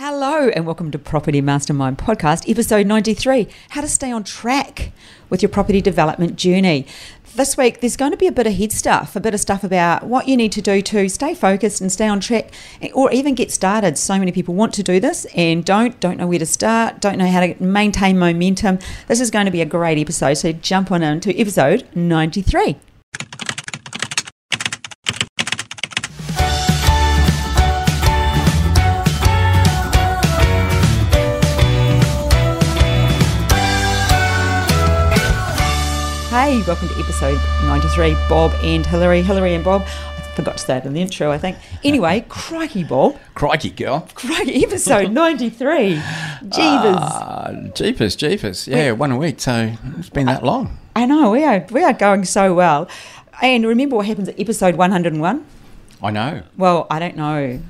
Hello, and welcome to Property Mastermind Podcast, episode 93 How to Stay on Track with Your Property Development Journey. This week, there's going to be a bit of head stuff, a bit of stuff about what you need to do to stay focused and stay on track, or even get started. So many people want to do this and don't, don't know where to start, don't know how to maintain momentum. This is going to be a great episode, so jump on into episode 93. Hey, welcome to episode 93. Bob and Hilary. Hilary and Bob. I forgot to say it in the intro, I think. Anyway, crikey, Bob. Crikey, girl. Crikey, episode 93. Jeevers. Uh, jeepers, jeepers. Yeah, one a week, so it's been that long. I know, we are, we are going so well. And remember what happens at episode 101? I know. Well, I don't know.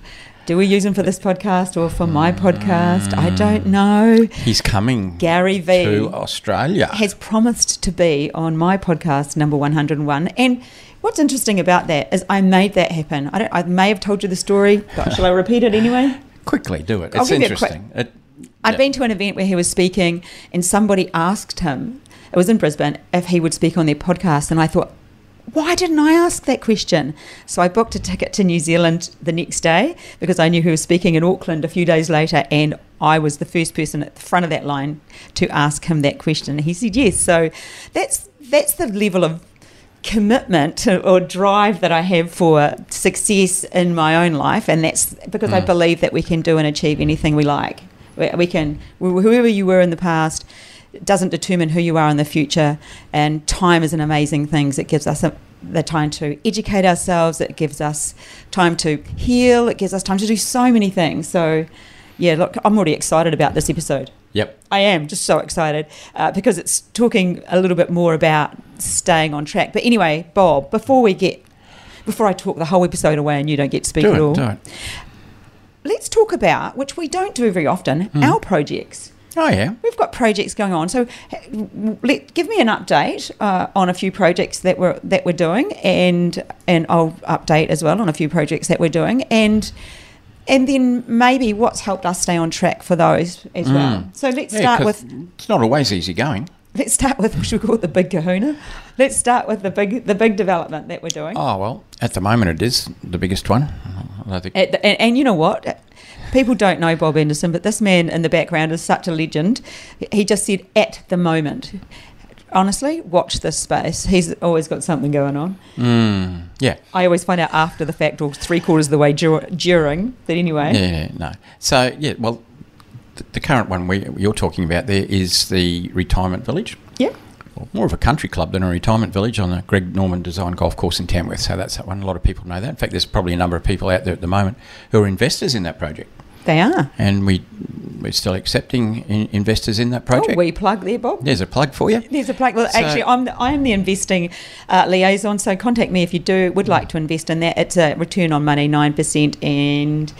Do we use them for this podcast or for my podcast? I mm. don't know. He's coming Gary V to Australia. has promised to be on my podcast number 101 and what's interesting about that is i made that happen i, don't, I may have told you the story but shall i repeat it anyway Quickly, do it. It's give you a quick- interesting. It, i'd yeah. been to an event where he was speaking and somebody asked him it was in brisbane if he would speak on their podcast and i thought why didn't I ask that question? So I booked a ticket to New Zealand the next day because I knew he was speaking in Auckland a few days later, and I was the first person at the front of that line to ask him that question. He said yes. So that's that's the level of commitment or drive that I have for success in my own life, and that's because I mm. believe that we can do and achieve anything we like. We, we can, whoever you were in the past, doesn't determine who you are in the future. And time is an amazing thing. It gives us a, the time to educate ourselves. It gives us time to heal. It gives us time to do so many things. So, yeah, look, I'm already excited about this episode. Yep. I am just so excited uh, because it's talking a little bit more about staying on track. But anyway, Bob, before we get, before I talk the whole episode away and you don't get to speak Do at all, it. let's talk about, which we don't do very often, our projects. Oh, yeah. We've got projects going on, so let, give me an update uh, on a few projects that we're that we're doing, and and I'll update as well on a few projects that we're doing, and and then maybe what's helped us stay on track for those as well. So let's Yeah, start with It's not always easy going. let's start with should we call the big Kahuna? Let's start with the big the big development that we're doing. Oh, well, at the moment it is the biggest one. I think. The- and, and you know what? People don't know Bob Anderson, but this man in the background is such a legend. He just said, at the moment. Honestly, watch this space. He's always got something going on. Mm, yeah. I always find out after the fact or three quarters of the way dur- during. But anyway, Yeah, yeah, no. So, yeah, well, the, the current one we, you're talking about there is the retirement village. Well, more of a country club than a retirement village on the Greg Norman Design Golf Course in Tamworth. So that's that one. A lot of people know that. In fact, there's probably a number of people out there at the moment who are investors in that project, they are. and we we're still accepting in, investors in that project. Oh, we plug there, Bob. There's a plug for you. There's a plug. Well, So- actually, I'm the, I'm the investing uh, liaison. So contact me if you do would like to invest in that. It's a return on money nine percent and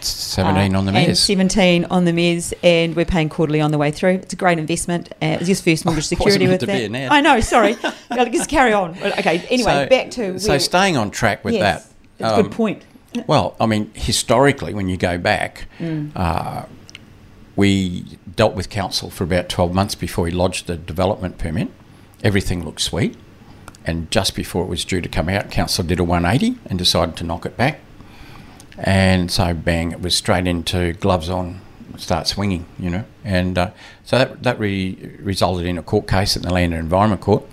17 Uh, on the MES. 17 on the MES, and we're paying quarterly on the way through. It's a great investment. Uh, it's your first mortgage security with that. I know, sorry. Just carry on. Okay, anyway, So- back to. So where- staying on track with yes, that. It's a um, good point. Well, I mean, historically, when you go back, Mm. uh, we dealt with council for about 12 months before we lodged the development permit. Everything looked sweet. And just before it was due to come out, council did a 180 and decided to knock it back. And so, bang, it was straight into gloves on, start swinging, you know. And uh, so that, that re- resulted in a court case at the Land and Environment Court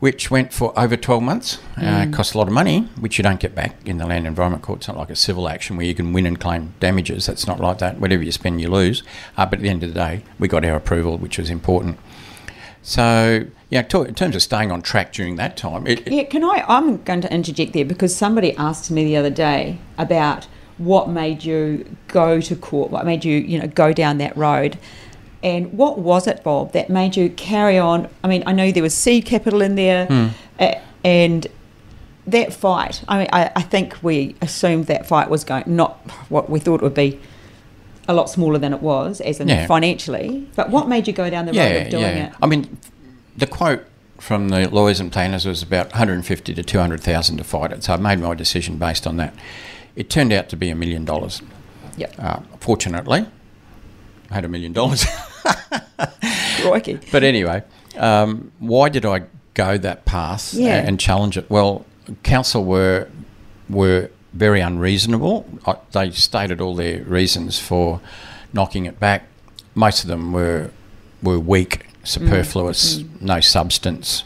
which went for over 12 months. Uh, cost a lot of money, which you don't get back in the Land Environment Court. It's not like a civil action where you can win and claim damages. That's not like that. Whatever you spend, you lose. Uh, but at the end of the day, we got our approval, which was important. So, yeah, to, in terms of staying on track during that time, it, it- Yeah, can I? I'm going to interject there because somebody asked me the other day about what made you go to court, what made you, you know, go down that road. And what was it, Bob, that made you carry on? I mean, I know there was seed capital in there, uh, and that fight. I mean, I, I think we assumed that fight was going not what we thought it would be, a lot smaller than it was, as in Yeah. financially. But what made you go down the road of doing yeah. it? I mean, the quote from the lawyers and planners was about 150 to 200,000 to fight it. So I made my decision based on that. It turned out to be a million dollars. Yep. Uh, fortunately, I had a million dollars. Crikey. But anyway, um, why did I go that path Yeah. and challenge it? Well, council were were very unreasonable. I, they stated all their reasons for knocking it back. Most of them were were weak, superfluous, no substance.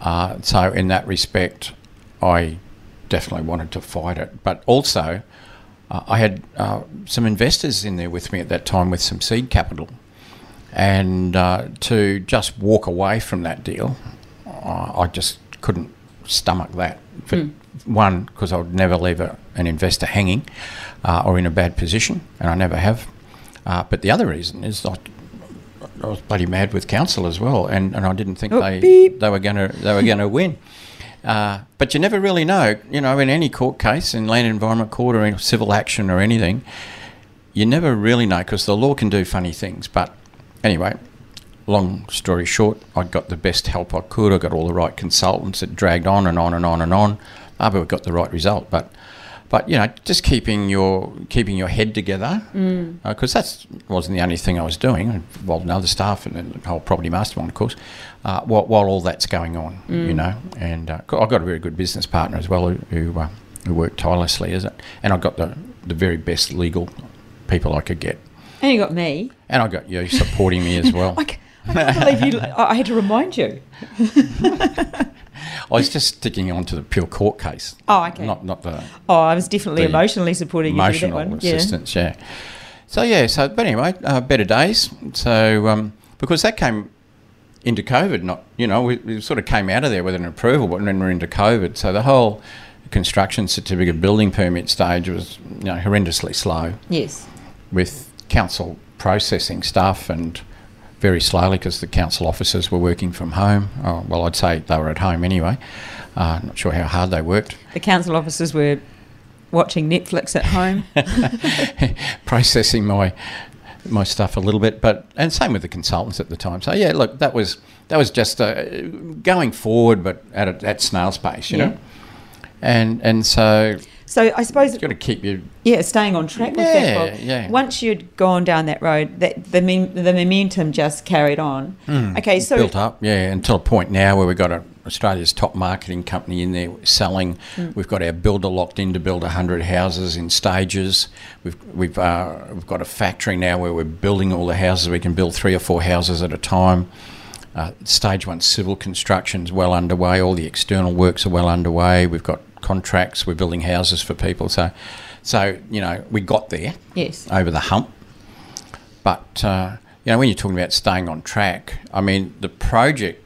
Uh, so in that respect, I definitely wanted to fight it. But also, uh, I had uh, some investors in there with me at that time with some seed capital and uh, to just walk away from that deal, uh, I just couldn't stomach that. For one, because I would never leave a, an investor hanging uh, or in a bad position, and I never have. Uh, but the other reason is I, I was bloody mad with council as well, and, and I didn't think Oh, they beep. they were going to they were going to win. Uh, but you never really know, you know, in any court case, in land and environment court or in civil action or anything, you never really know because the law can do funny things. But anyway, long story short, I got the best help I could. I got all the right consultants. It dragged on and on and on and on. Ah, but we got the right result. But but you know, just keeping your keeping your head together because that wasn't the only thing I was doing. I involved in other staff and the whole property mastermind, of course. Uh, while, while all that's going on, you know, and uh, I've got a very good business partner as well who who, uh, who worked tirelessly, is it? And I got the the very best legal people I could get. And you got me. And I got you supporting me as well. I, c- I can't believe you. I had to remind you. I was just sticking on to the pure court case. Oh, okay. Not not the Oh, I was definitely emotionally supporting you through that emotional one. Yeah. assistance. Yeah. So yeah. So but anyway, uh, better days. So um, because that came into COVID, not you know we, we sort of came out of there with an approval, but then we're into COVID. So the whole construction certificate building permit stage was you know horrendously slow. Yes. with council processing stuff and very slowly because the council officers were working from home. Oh, well, I'd say they were at home anyway. Uh, not sure how hard they worked. The council officers were watching Netflix at home. processing my my stuff a little bit, but and same with the consultants at the time. So yeah, look, that was that was just uh, going forward, but at a, at snail's pace, you Yeah. know. And and so so I suppose, you've got to keep your yeah, staying on track with Yeah, that. Bob. yeah. Once you'd gone down that road, that the the momentum just carried on. Okay, so built up, yeah, until a point now where we've got a, Australia's top marketing company in there selling. We've got our builder locked in to build 100 houses in stages. We've, we've, uh, we've got a factory now where we're building all the houses. We can build three or four houses at a time. Uh, stage one civil construction's well underway. All the external works are well underway. We've got contracts. We're building houses for people. So, so you know, we got there yes, over the hump. But uh, you know, when you're talking about staying on track, I mean, the project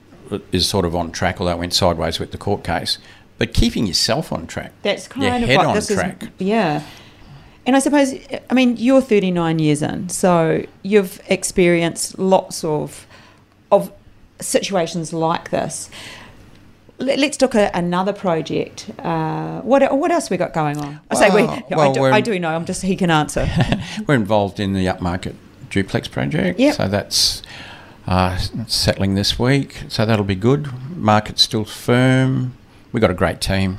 is sort of on track, although it went sideways with the court case. But keeping yourself on track, that's your kind of head what on this track. is. Yeah. And I suppose, I mean, you're 39 years in, so you've experienced lots of of situations like this. Let- Let's look at another project. Uh, what what else we got going on? I say we. Well- I, do, I do know. I'm just he can answer. We're involved in the upmarket duplex project, Yep. so that's uh, settling this week. So that'll be good. Market's still firm. We've got a great team.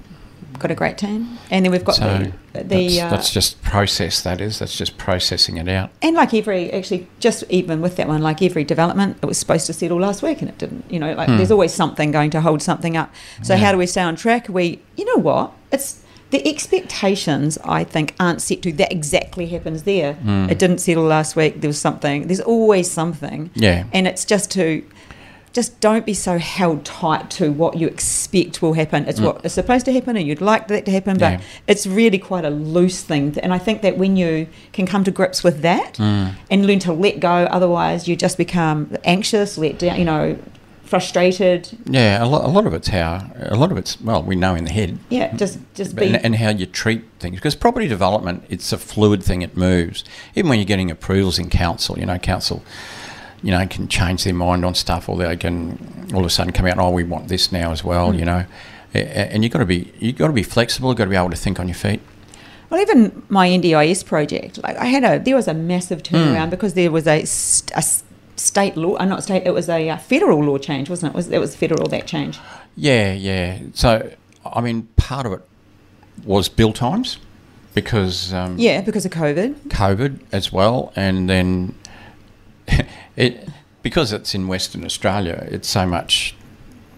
Got a great team, and then we've got so the the that's, uh, that's just process. That is. That's just processing it out. And like every, actually, just even with that one, like every development, it was supposed to settle last week and it didn't. You know, like Hmm. there's always something going to hold something up. So Yeah. how do we stay on track? We, you know what? It's the expectations. I think aren't set to that exactly happens there. Hmm. It didn't settle last week. There was something. There's always something. Yeah. And it's just to. Just don't be so held tight to what you expect will happen. It's what is supposed to happen, and you'd like that to happen, but. Yeah. it's really quite a loose thing. And I think that when you can come to grips with that Hmm. and learn to let go, otherwise you just become anxious, let down, you know, frustrated. Yeah, a lot, a lot of it's how a lot of it's well, we know in the head, Yeah, just just be. and, and how you treat things. Because property development, it's a fluid thing; it moves. Even when you're getting approvals in council, you know, council, you know, can change their mind on stuff, or they can all of a sudden come out, oh, we want this now as well, you know. And you've got to be you've got to be flexible. You've got to be able to think on your feet. Well, even my NDIS project, like I had a, there was a massive Hmm. turnaround because there was a, st- a state law, uh, not state, it was a uh, federal law change, wasn't it? Was it was federal that change? Yeah, yeah. So, I mean, part of it was bill times. because um, Yeah, because of COVID. COVID as well, and then it because it's in Western Australia, it's so much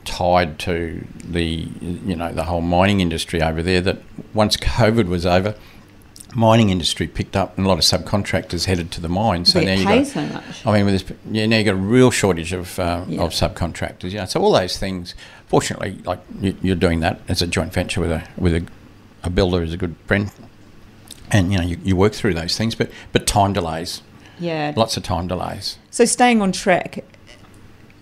tied to the you know the whole mining industry over there that once COVID was over, mining industry picked up and a lot of subcontractors headed to the mines. So now you got, so much. I mean, with this, yeah, now you got a real shortage of uh, Yeah. of subcontractors. Know, so all those things. Fortunately, like you, you're doing that as a joint venture with a with a, a builder is a good friend, and you know you, you work through those things. But but time delays, Yeah. lots of time delays. So staying on track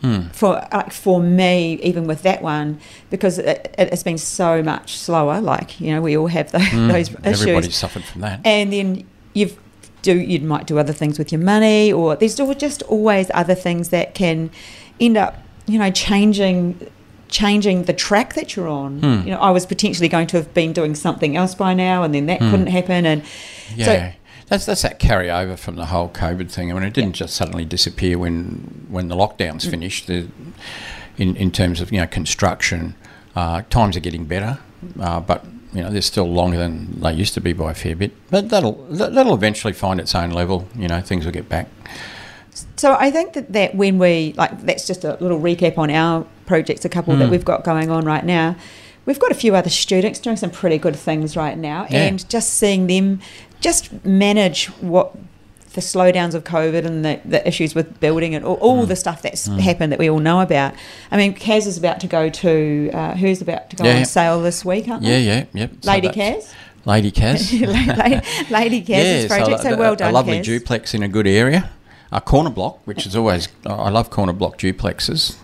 Hmm. for like for me, even with that one, because it, it has been so much slower. Like you know, we all have those, Mm, those Everybody's issues, suffered from that. and then you've do you might do other things with your money, or there's just always other things that can end up, you know, changing changing the track that you're on. Hmm. You know, I was potentially going to have been doing something else by now, and then that Hmm. couldn't happen, and Yeah. so that's that's that carryover from the whole COVID thing. I mean, it didn't just suddenly disappear when when the Mm. lockdowns finished. The, in in terms of you know construction, uh, times are getting better, uh, but you know they're still longer than they used to be by a fair bit. But that'll that, that'll eventually find its own level. You know, things will get back. So I think that, that when we like that's just a little recap on our projects, a couple that Mm. we've got going on right now. We've got a few other students doing some pretty good things right now, Yeah. and just seeing them just manage what the slowdowns of COVID and the, the issues with building and all, all Mm. the stuff that's Mm. happened that we all know about. I mean, Kaz is about to go to uh, who's about to go Yeah. on sale this week, aren't Yeah, they? yeah, yep. Lady that's- Kaz, Lady Kaz. Lady, Kaz's project. So, a- well done, A lovely Kaz. duplex in a good area. A corner block, which is always I love corner block duplexes.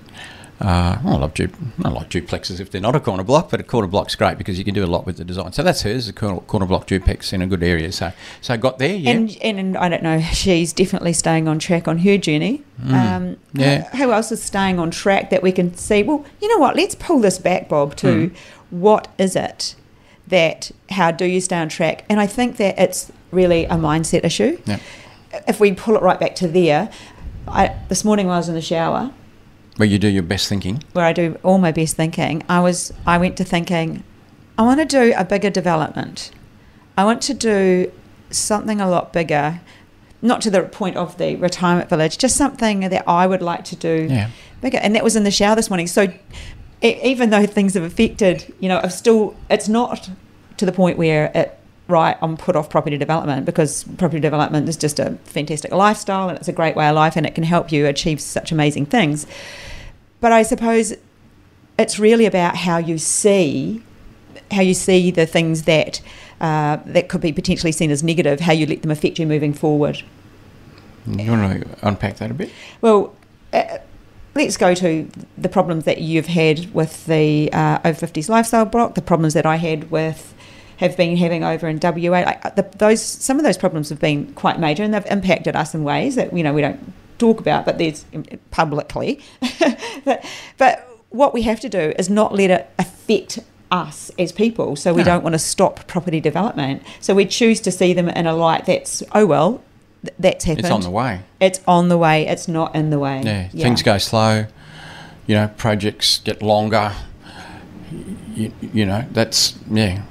Uh, I love du- I like duplexes if they're not a corner block, but a corner block's great because you can do a lot with the design. So that's hers, a corner, corner block duplex in a good area. So so I got there, yeah. And, and I don't know, she's definitely staying on track on her journey. Mm. Um, Yeah. Who, who else is staying on track that we can see? Well, you know what? Let's pull this back, Bob. To Mm. what is it that? How do you stay on track? And I think that it's really a mindset issue. Yeah. If we pull it right back to there, I, this morning when I was in the shower, Where you do your best thinking. where I do all my best thinking, I was I went to thinking, I want to do a bigger development. I want to do something a lot bigger, not to the point of the retirement village, just something that I would like to do Yeah. bigger. And that was in the shower this morning. So e- even though things have affected, you know, I've still it's not to the point where it right I'm put off property development because property development is just a fantastic lifestyle and it's a great way of life and it can help you achieve such amazing things. But I suppose it's really about how you see how you see the things that uh, that could be potentially seen as negative, how you let them affect you moving forward. You want to unpack that a bit? Well, uh, let's go to the problems that you've had with the uh, over 50s lifestyle block, the problems that I had with have been having over in WA. Uh, the, those some of those problems have been quite major and they've impacted us in ways that you know we don't talk about, but there's um, publicly. but, but what we have to do is not let it affect us as people. So we No. don't want to stop property development. So we choose to see them in a light that's oh well, th- that's happened. It's on the way. It's on the way. It's not in the way. Yeah, things go slow. You know, projects get longer. You, you know, that's yeah.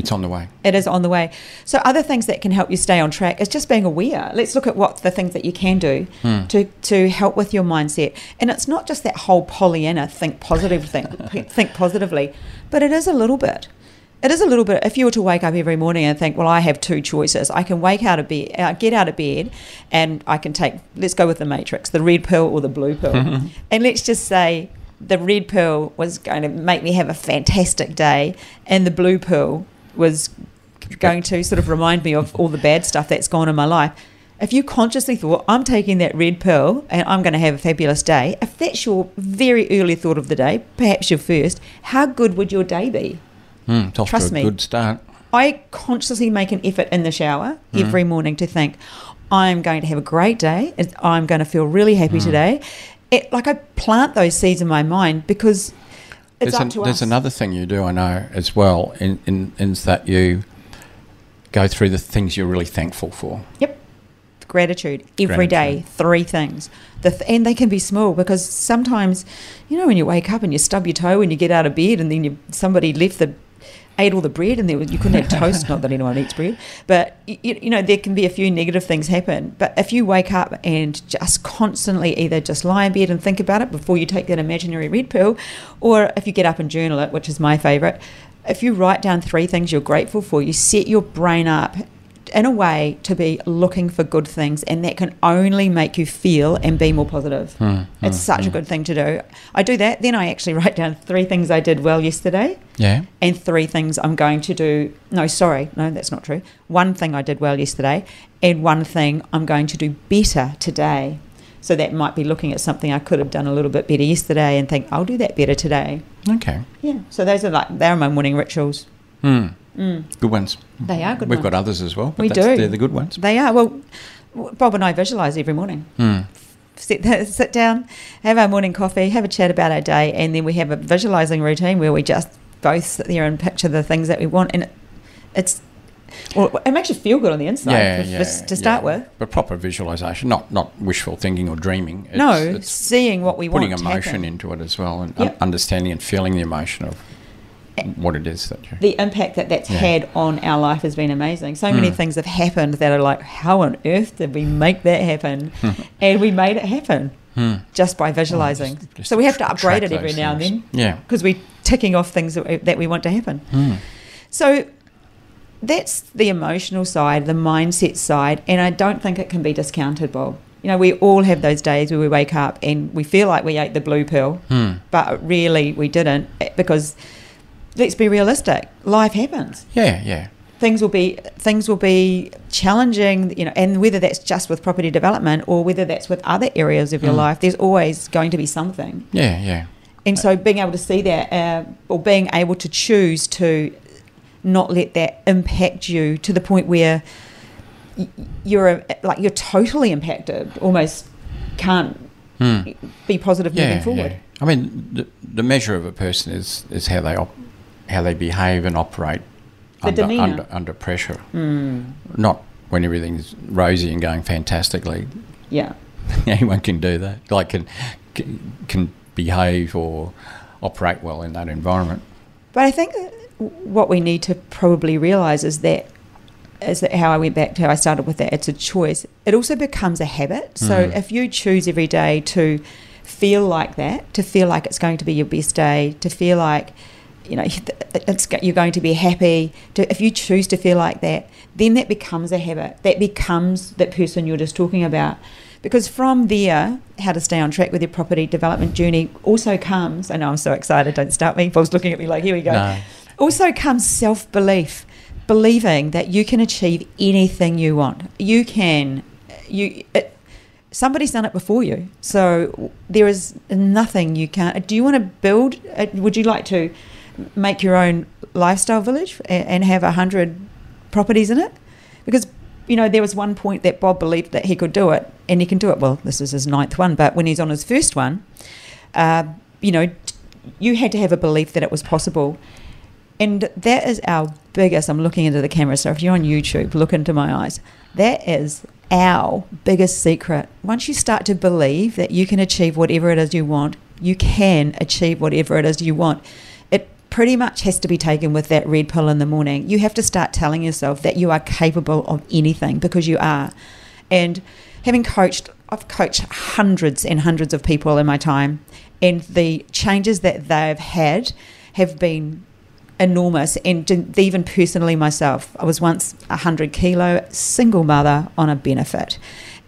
It's on the way. It is on the way. So other things that can help you stay on track is just being aware. Let's look at what the things that you can do Hmm. to to help with your mindset. And it's not just that whole Pollyanna think positive thing, think positively, but it is a little bit. It is a little bit. If you were to wake up every morning and think, "Well, I have two choices. I can wake out of bed, uh, get out of bed, and I can take. Let's go with the Matrix: the red pill or the blue pill." and let's just say the red pill was going to make me have a fantastic day, and the blue pill was going to sort of remind me of all the bad stuff that's gone in my life. If you consciously thought, I'm taking that red pill and I'm going to have a fabulous day, if that's your very early thought of the day, perhaps your first, how good would your day be? Mm, Trust me. good start. I consciously make an effort in the shower Mm. every morning to think, I'm going to have a great day. I'm going to feel really happy Mm. today. It, like I plant those seeds in my mind because it's there's, up an- to there's us. another thing you do, I know, as well, in, in, in that you go through the things you're really thankful for. Yep. Gratitude every day, Gratitude. three things. The th- and they can be small because sometimes, you know, when you wake up and you stub your toe and you get out of bed and then you, somebody left the ate all the bread and there was, you couldn't have toast. Not that anyone eats bread, but you, you know there can be a few negative things happen. But if you wake up and just constantly either just lie in bed and think about it before you take that imaginary red pill, or if you get up and journal it, which is my favourite, if you write down three things you're grateful for, you set your brain up in a way to be looking for good things, and that can only make you feel and be more positive. Hmm, it's hmm, such a hmm. good thing to do. I do that, then I actually write down three things I did well yesterday, Yeah. and three things I'm going to do. No, sorry, no, that's not true. One thing I did well yesterday, and one thing I'm going to do better today. So that might be looking at something I could have done a little bit better yesterday, and think I'll do that better today. Okay. Yeah. So those are like they're my morning rituals. Hmm. Mm. Good ones. They are good We've ones. got others as well. But We do. They're the good ones. They are. Well, Bob and I visualise every morning. Hmm. Sit, sit down, have our morning coffee, have a chat about our day, and then we have a visualising routine where we just both sit there and picture the things that we want. And it, it's, well, it makes you feel good on the inside Yeah, yeah. to start yeah. with. But proper visualization, not not wishful thinking or dreaming. It's, no, it's seeing what we putting want. to emotion into it as well, and Yep. understanding and feeling the emotion of what it is that the impact that that's Yeah. had on our life has been amazing. So many Mm. things have happened that are like, how on earth did we make that happen? and we made it happen Hmm. just by visualizing. just- just so we have to upgrade it every now and then Yeah. because we're ticking off things that we, that we want to happen. Hmm. So that's the emotional side, the mindset side, and I don't think it can be discounted, Bob. You know, we all have those days where we wake up and we feel like we ate the blue pill, Hmm. but really we didn't eh, because let's be realistic, life happens. Yeah, yeah. Things will be things will be challenging, you know, and whether that's just with property development or whether that's with other areas of your Mm. life, there's always going to be something. Yeah, yeah. And so being able to see that, uh, or being able to choose to not let that impact you to the point where you're a, like you're totally impacted, almost can't Hmm. be positive Yeah, moving forward. yeah. I mean, the, the measure of a person is is how they op- how they behave and operate under, under under pressure. Mm, Not when everything's rosy and going fantastically. yeah. Anyone can do that. Like can can, can behave or operate well in that environment. But I think what we need to probably realise is that is that how I went back to how I started with that. It's a choice. It also becomes a habit. So Mm. if you choose every day to feel like that, to feel like it's going to be your best day, to feel like you know it's you're going to be happy. To, if you choose to feel like that, then that becomes a habit. That becomes that person you're just talking about. Because from there, how to stay on track with your property development journey also comes. I know I'm so excited. Don't start me. Paul's looking at me like, here we go No. also comes self belief, believing that you can achieve anything you want. You can, you. It, somebody's done it before you, so there is nothing you can't. Do you want to build? uh, Would you like to make your own lifestyle village and have a hundred properties in it? Because you know there was one point that Bob believed that he could do it, and he can do it. Well, this is his ninth one, but when he's on his first one, uh, you know, you had to have a belief that it was possible. And that is our biggest. I'm looking into the camera, so if you're on YouTube, look into my eyes. That is our biggest secret. Once you start to believe that you can achieve whatever it is you want, you can achieve whatever it is you want. Pretty much has to be taken with that red pill in the morning. You have to start telling yourself that you are capable of anything because you are. And having coached, I've coached hundreds and hundreds of people in my time, and the changes that they've had have been enormous. And even personally, myself, I was once a 100 kilo single mother on a benefit.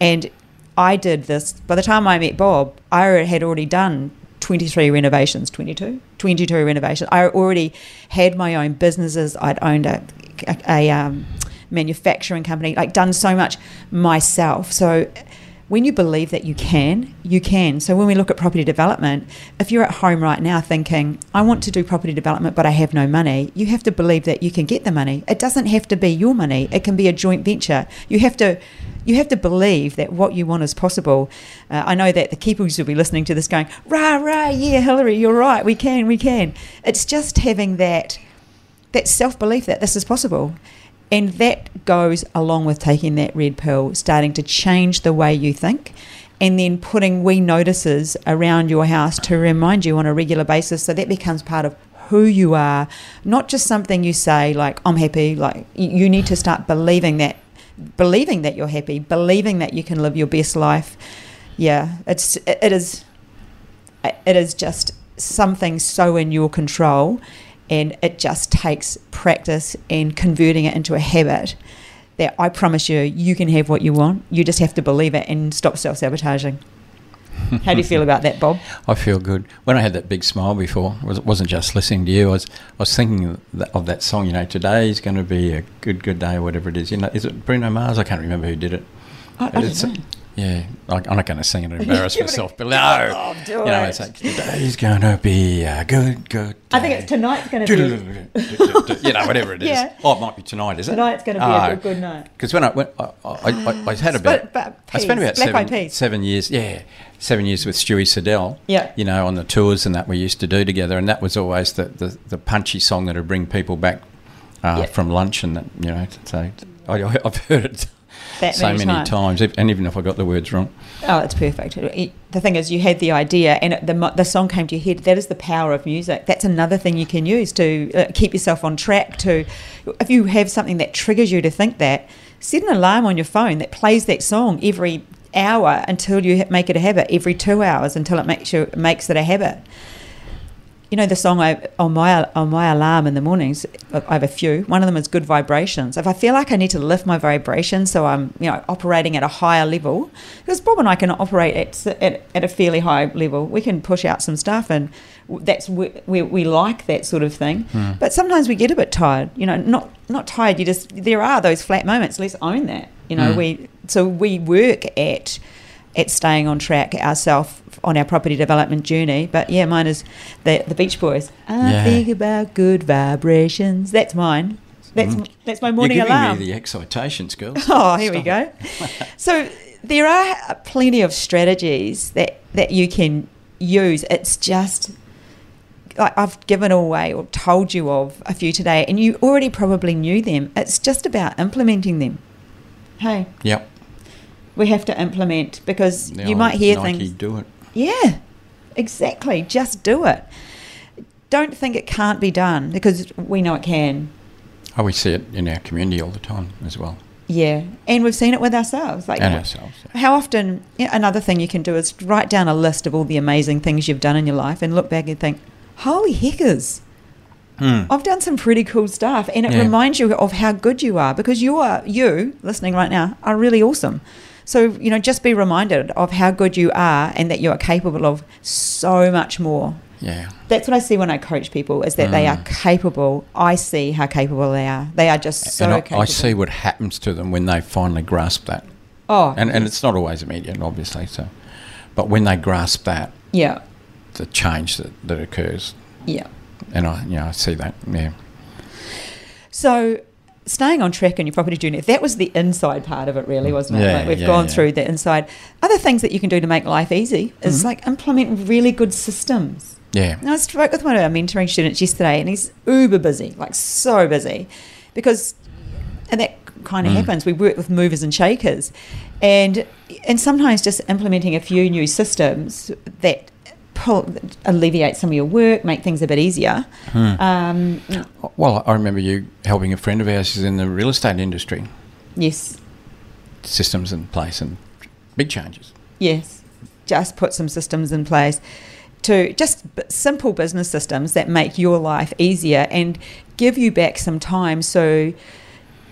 And I did this, by the time I met Bob, I had already done 23 renovations, 22? 22 renovations. I already had my own businesses. I'd owned a, a, a um, manufacturing company, like done so much myself. So when you believe that you can, you can. So when we look at property development, if you're at home right now thinking, I want to do property development, but I have no money, you have to believe that you can get the money. It doesn't have to be your money. It can be a joint venture. You have to. You have to believe that what you want is possible. Uh, I know that the keepers will be listening to this going, rah, rah, yeah, Hilary, you're right, we can, we can. It's just having that, that self belief that this is possible. And that goes along with taking that red pill, starting to change the way you think, and then putting we notices around your house to remind you on a regular basis. So that becomes part of who you are, not just something you say like I'm happy. Like you, need to start believing that, believing that you're happy, believing that you can live your best life. Yeah, it's it, it is, it is just something so in your control, and it just takes practice and converting it into a habit. That I promise you, you can have what you want. You just have to believe it and stop self sabotaging. How do you feel about that, Bob? I feel good. When I had that big smile before, it wasn't just listening to you. I was, I was thinking of that, song. You know, today is going to be a good, good day, whatever it is. You know, is it Bruno Mars? I can't remember who did it. I, I don't It's- know. Yeah, I, I'm not going to sing it and embarrass Give it a- myself, but no. Oh, do you know, it. it's like today's going to be a good, good. I think it's tonight's going to be. you know, whatever it is. Yeah. Oh, it might be tonight, is it? Tonight's going to be a good, good night. Because when I went, I, I, I, I had about, but I spent about seven, seven years, yeah, seven years with Stewie Siddell. Yeah. You know, on the tours and that we used to do together, and that was always the, the, the punchy song that would bring people back uh, Yeah. from lunch, and that, you know, so I, I've heard it That so many many times. times, and even if I got the words wrong. Oh, it's perfect. It- The thing is, you had the idea, and it, the the song came to your head. That is the power of music. That's another thing you can use to uh, keep yourself on track. To, if you have something that triggers you to think that, set an alarm on your phone that plays that song every hour until you make it a habit. Every two hours until it makes you makes it a habit. You know the song I, on my on my alarm in the mornings. I have a few. One of them is good vibrations. If I feel like I need to lift my vibration, so I'm you know operating at a higher level, because Bob and I can operate at at, at a fairly high level. We can push out some stuff, and that's where we, we like that sort of thing. But sometimes we get a bit tired. You know, not not tired. You just there are those flat moments. Let's own that. You know, Mm. we so we work at at staying on track ourselves on our property development journey. But yeah, mine is the the Beach Boys. I Yeah. think about good vibrations. That's mine. That's Mm. that's my morning You're giving alarm. me the excitations, girls. Oh, here we go. so there are plenty of strategies that that you can use. It's just like I've given away or told you of a few today, and you already probably knew them. It's just about implementing them. Hey, Yep. We have to implement because The you might hear Nike things. do it. Yeah, exactly. Just do it. Don't think it can't be done because we know it can. Oh, we see it in our community all the time as well, Yeah, and we've seen it with ourselves. Like and ourselves. yeah. How often, another thing you can do is write down a list of all the amazing things you've done in your life and look back and think, holy heckers, Hmm. I've done some pretty cool stuff. And it Yeah. reminds you of how good you are because you are, you listening right now, are really awesome. So, you know, just be reminded of how good you are and that you are capable of so much more. Yeah. That's what I see when I coach people is that they are Mm. capable. I see how capable they are. They are just so and I, capable. I see what happens to them when they finally grasp that. Oh, And, and it's not always immediate, obviously. So, But when they grasp that, yeah, the change that, that occurs, yeah. and I, you know, I see that, yeah. So, staying on track in your property journey, that was the inside part of it, really, wasn't it? Yeah, Like we've yeah, gone yeah. through the inside. Other things that you can do to make life easy is Mhm. like implement really good systems. Yeah. And I spoke with one of our mentoring students yesterday, and he's uber busy, like so busy, because, and that kind of Mm. happens. We work with movers and shakers, and and sometimes just implementing a few new systems that pull, alleviate some of your work, make things a bit easier. Hmm. Um, Well, I remember you helping a friend of ours who's in the real estate industry, yes, systems in place and big changes. Yes, just put some systems in place to just b- simple business systems that make your life easier and give you back some time. So,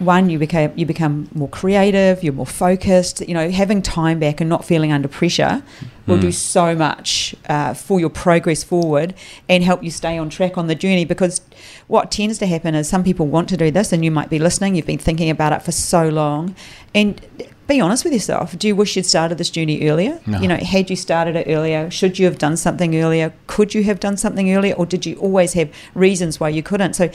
one, you become you become more creative, you're more focused. You know, having time back and not feeling under pressure will do Mm. so much uh, for your progress forward and help you stay on track on the journey. Because what tends to happen is some people want to do this, and you might be listening. You've been thinking about it for so long, and be honest with yourself. Do you wish you'd started this journey earlier? No. You know, had you started it earlier, should you have done something earlier? Could you have done something earlier, or did you always have reasons why you couldn't? So,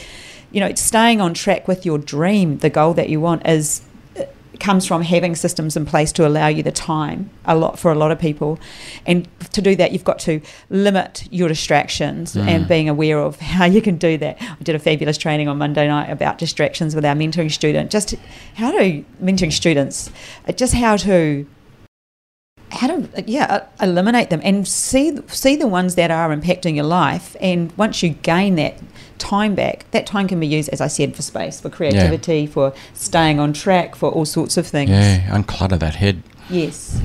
you know, staying on track with your dream, the goal that you want, is uh, comes from having systems in place to allow you the time a lot for a lot of people. And to do that you've got to limit your distractions Mm. and being aware of how you can do that. I did a fabulous training on monday night about distractions with our mentoring student. Just how to mentoring students uh, just how to how to yeah uh, eliminate them and see see the ones that are impacting your life. And once you gain that time back that time can be used as i said for space for creativity for staying on track for all sorts of things. Yeah, unclutter that head. yes.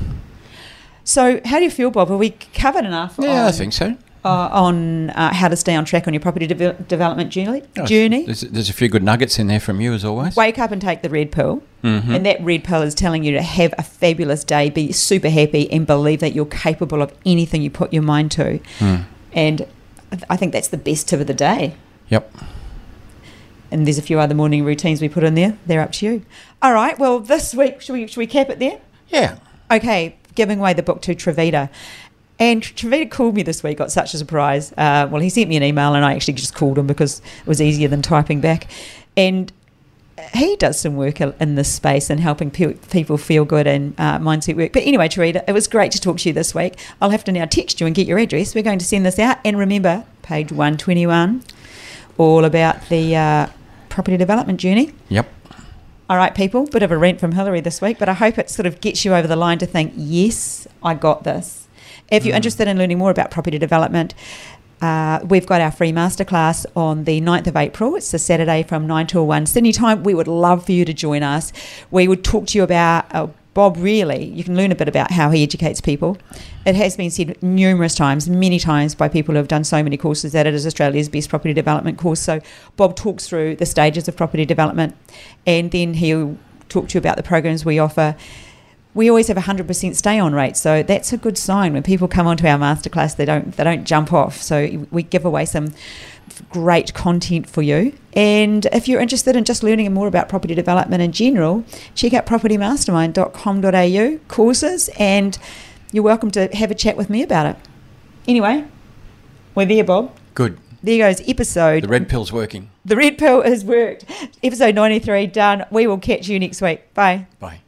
So how do you feel bob? Have we covered enough Yeah, I think so. Uh, on uh, how to stay on track on your property deve- development journey Oh, journey There's, there's a few good nuggets in there from you as always. wake up and take the red pill Mhm. and that red pill is telling you to have a fabulous day be super happy and believe that you're capable of anything you put your mind to Mm. and I think that's the best tip of the day. Yep. And there's a few other morning routines we put in there. They're up to you. All right. Well, this week, should we, should we cap it there? Yeah. Okay. Giving away the book to Travita. And Travita called me this week, got such a surprise. Uh, well, he sent me an email and I actually just called him because it was easier than typing back. And he does some work in this space and helping pe- people feel good and uh, mindset work. But anyway, Tarita, it was great to talk to you this week. I'll have to now text you and get your address. We're going to send this out. And remember, page 121, all about the uh, property development journey. Yep. All right, people, bit of a rant from Hilary this week, but I hope it sort of gets you over the line to think, yes, I got this. If you're interested in learning more about property development, uh, we've got our free masterclass on the 9th of April. It's a Saturday from 9 till 1 Sydney time. We would love for you to join us. We would talk to you about uh, Bob really. You can learn a bit about how he educates people. It has been said numerous times, many times by people who have done so many courses that it is Australia's best property development course. So Bob talks through the stages of property development and then he'll talk to you about the programs we offer we always have a hundred percent stay on rate, so that's a good sign when people come onto our masterclass. They don't they don't jump off. So we give away some great content for you. And if you're interested in just learning more about property development in general, check out propertymastermind.com.au courses, and you're welcome to have a chat with me about it. Anyway, we're there, Bob. Good. There goes episode. The red pill's working. the red pill has worked. Episode 93 done. We will catch you next week. Bye. Bye.